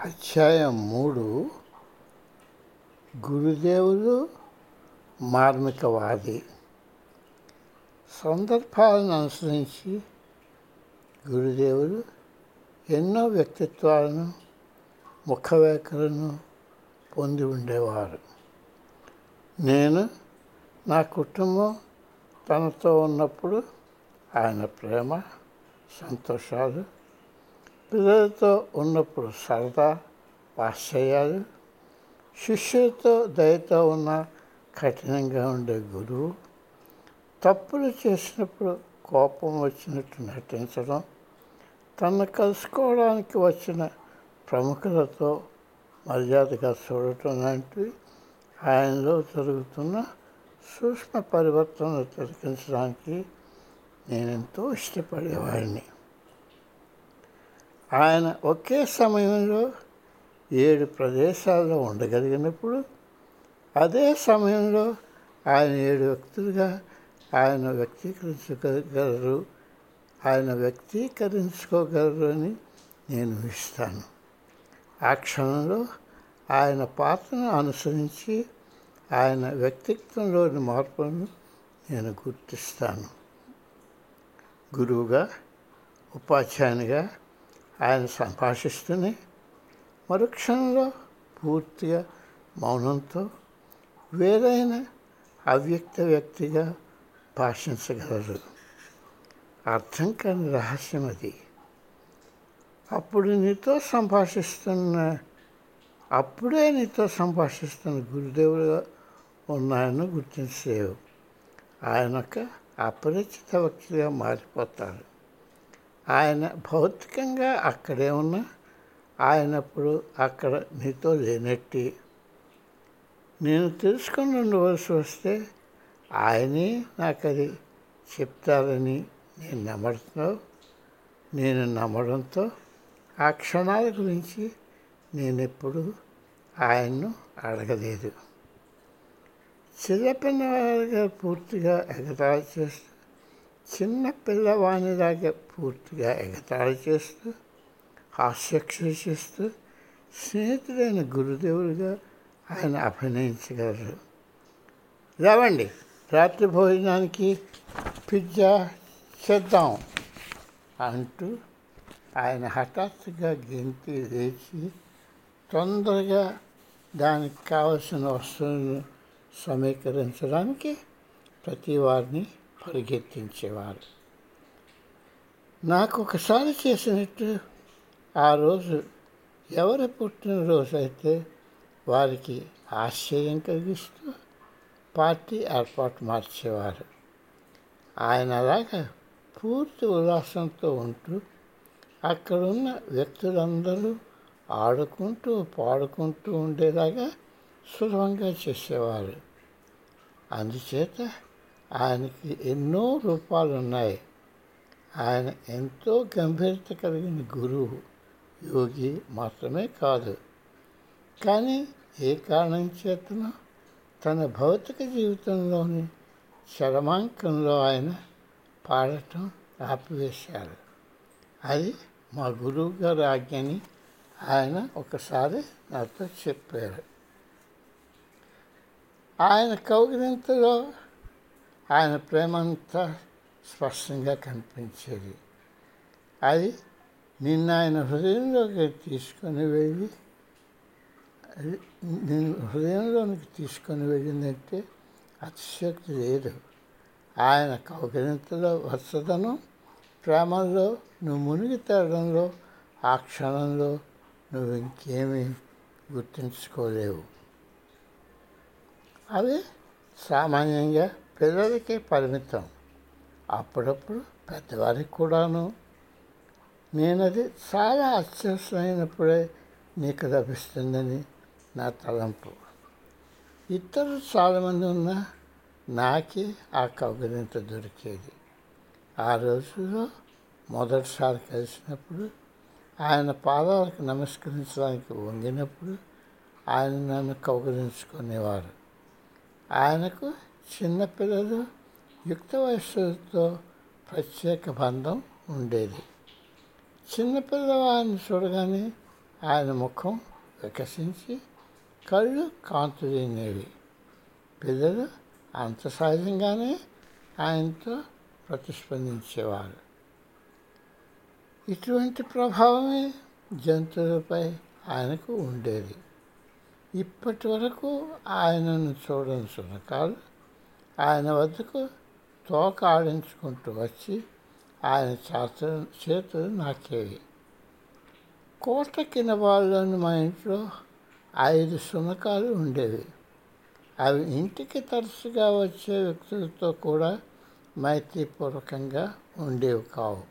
అధ్యాయం మూడు. గురుదేవులు మార్మికవాది. సందర్భాలను అనుసరించి గురుదేవులు ఎన్నో వ్యక్తిత్వాలను ముఖవేకలను పొంది ఉండేవారు. నేను నా కుటుంబం తనతో ఉన్నప్పుడు ఆయన ప్రేమ సంతోషాలు పిల్లలతో ఉన్నప్పుడు సరదా వాత్సల్యాలు శిష్యులతో దయతో ఉన్న కఠినంగా ఉండే గురువు తప్పులు చేసినప్పుడు కోపం వచ్చినట్టు నటించడం తను కలుసుకోవడానికి వచ్చిన ప్రముఖులతో మర్యాదగా చూడటం లాంటివి ఆయనలో జరుగుతున్న సూక్ష్మ పరివర్తనలు తిలకించడానికి నేనెంతో ఇష్టపడేవాడిని. ఆయన ఒకే సమయంలో ఏడు ప్రదేశాల్లో ఉండగలిగినప్పుడు అదే సమయంలో ఆయన ఏడు వ్యక్తులుగా ఆయన వ్యక్తీకరించగలరు. ఆయన వ్యక్తీకరించుకోగలరు అని నేను ఇస్తాను ఆ క్షణంలో ఆయన పాత్రను అనుసరించి ఆయన వ్యక్తిత్వంలోని మార్పులను నేను గుర్తిస్తాను. గురువుగా ఉపాధ్యాయునిగా ఆయన సంభాషిస్తూనే మరుక్షణంలో పూర్తిగా మౌనంతో వేరైన అవ్యక్త వ్యక్తిగా భాషించగలరు. అర్థం కాని రహస్యం అది. అప్పుడు నీతో సంభాషిస్తున్న అప్పుడే నీతో సంభాషిస్తున్న గురుదేవుడుగా ఉన్నాయని గుర్తించలేవు. ఆయన ఒక అపరిచిత వ్యక్తిగా మారిపోతారు. ఆయన భౌతికంగా అక్కడే ఉన్న ఆయనప్పుడు అక్కడ నీతో లేనట్టి. నేను తెలుసుకొని ఉండవలసి వస్తే ఆయనే నాకు అది చెప్తారని నేను నమ్మడంతో నేను నమ్మడంతో ఆ క్షణాల గురించి నేను ఎప్పుడు ఆయన్ను అడగలేదు. చిన్నపిల్లవాడిగా పూర్తిగా ఎగతాళి చేస్తూ చిన్న పిల్లవాణిలాగా పూర్తిగా ఎగతాళి చేస్తూ హాస్యక్ష చేస్తూ స్నేహితుడైన గురుదేవుడిగా ఆయన అభినయించగలరు. లేవండి రాత్రి భోజనానికి పిజ్జా చేద్దాం అంటూ ఆయన హఠాత్తుగా గెంతి లేచి తొందరగా దానికి కావలసిన వస్తువులను సమీకరించడానికి ప్రతి వారిని పరిగెత్తించేవారు. నాకు ఒకసారి చేసినట్టు ఆ రోజు ఎవరి పుట్టినరోజు అయితే వారికి ఆశ్చర్యం కలిగిస్తూ పార్టీ ఏర్పాటు మార్చేవారు. ఆయన అలాగా పూర్తి ఉల్లాసంతో ఉంటూ అక్కడున్న వ్యక్తులందరూ ఆడుకుంటూ పాడుకుంటూ ఉండేలాగా సులభంగా చేసేవారు. అందుచేత ఆయనకి ఎన్నో రూపాలు ఉన్నాయి ఆయన ఎంతో గంభీరత కలిగిన గురువు యోగి మాత్రమే కాదు. కానీ ఏ కారణం చేతనో తన భౌతిక జీవితంలోని చరమాంకంలో ఆయన పాడటం ఆపివేశారు. అది మా గురువు గారి ఆజ్ఞని ఆయన ఒకసారి నాతో చెప్పారు. ఆయన కౌగిలింతలో ఆయన ప్రేమంతా స్పష్టంగా కనిపించేది. అది నిన్న ఆయన హృదయంలోకి తీసుకొని వెళ్ళి నేను హృదయంలోనికి తీసుకొని వెళ్ళిందంటే అతిశక్తి లేదు. ఆయన కౌగిలింతలో వరుసదనం ప్రేమలో నువ్వు మునిగి తేడంలో ఆ క్షణంలో నువ్వు ఇంకేమీ గుర్తుంచుకోలేవు. అవి సామాన్యంగా పిల్లలకి పరిమితం. అప్పుడప్పుడు పెద్దవారికి కూడాను. నేను అది చాలా అత్యవసరమైనప్పుడే నీకు లభిస్తుందని నా తలంపు. ఇతరులు చాలామంది ఉన్నా నాకే ఆ కౌగిలింత దొరికేది. ఆ రోజుల్లో మొదటిసారి కలిసినప్పుడు ఆయన పాదాలకు నమస్కరించడానికి వంగినప్పుడు ఆయన నన్ను కౌగిలించుకునేవారు. ఆయనకు చిన్నపిల్లలు యుక్త వయస్సుతో ప్రత్యేక బంధం ఉండేది. చిన్నపిల్లవాడిని చూడగానే ఆయన ముఖం వికసించి కళ్ళు కాంతులేనేవి. పిల్లలు అంత సహజంగానే ఆయనతో ప్రతిస్పందించేవారు. ఇటువంటి ప్రభావమే జంతువులపై ఆయనకు ఉండేది. ఇప్పటి వరకు ఆయనను చూడని శునకాలు ఆయన వద్దకు తోక ఆడించుకుంటూ వచ్చి ఆయన చేత చేతులు నాకేవి. కోట కింద వాళ్ళని మా ఇంట్లో ఐదు శునకాలు ఉండేవి. అవి ఇంటికి తరచుగా వచ్చే వ్యక్తులతో కూడా మైత్రిపూర్వకంగా ఉండేవి కావు.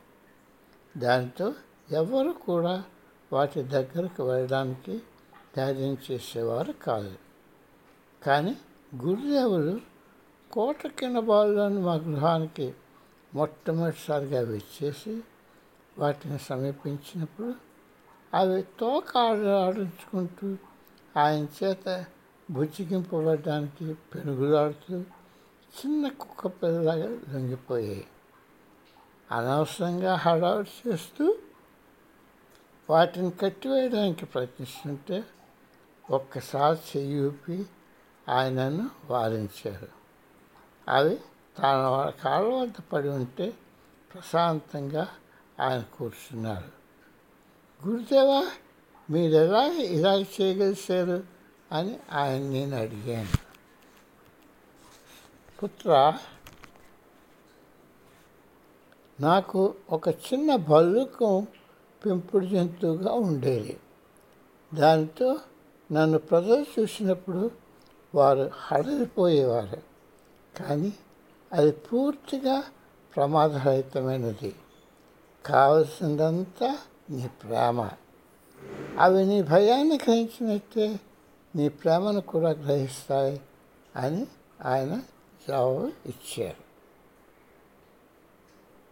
దాంతో ఎవరు కూడా వాటి దగ్గరకు వెళ్ళడానికి ధైర్యం చేసేవారు కాదు. కానీ గురుదేవులు కోట కింద బాలులను మా గృహానికి మొట్టమొదటిసారిగా వచ్చేసి వాటిని సమీపించినప్పుడు అవి తోక ఆడించుకుంటూ ఆయన చేత బుజ్జిగింపబడడానికి పెనుగులాడుతూ చిన్న కుక్క పిల్లలాగా లొంగిపోయాయి. అనవసరంగా హడావుడి చేస్తూ వాటిని కట్టివేయడానికి ప్రయత్నిస్తుంటే ఒక్కసారి చెయ్యి ఊపి ఆయనను వారించారు. అవి తన కాళ్ళ వద్ద పడి ఉంటే ప్రశాంతంగా ఆయన కూర్చున్నారు. గురుదేవా మీరు ఎలా ఇలా చేయగలిశారు? అని ఆయన నేను అడిగాను. పుత్ర నాకు ఒక చిన్న భల్లుకం పెంపుడు జంతువుగా ఉండేది. దానితో నన్ను ప్రజలు చూసినప్పుడు వారు హడలిపోయేవారు. కానీ అది పూర్తిగా ప్రమాదరహితమైనది. కావలసిందంతా నీ ప్రేమ. అవి నీ భయాన్ని గ్రహించినట్టే నీ ప్రేమను కూడా గ్రహిస్తాయి అని ఆయన జవాబు ఇచ్చారు.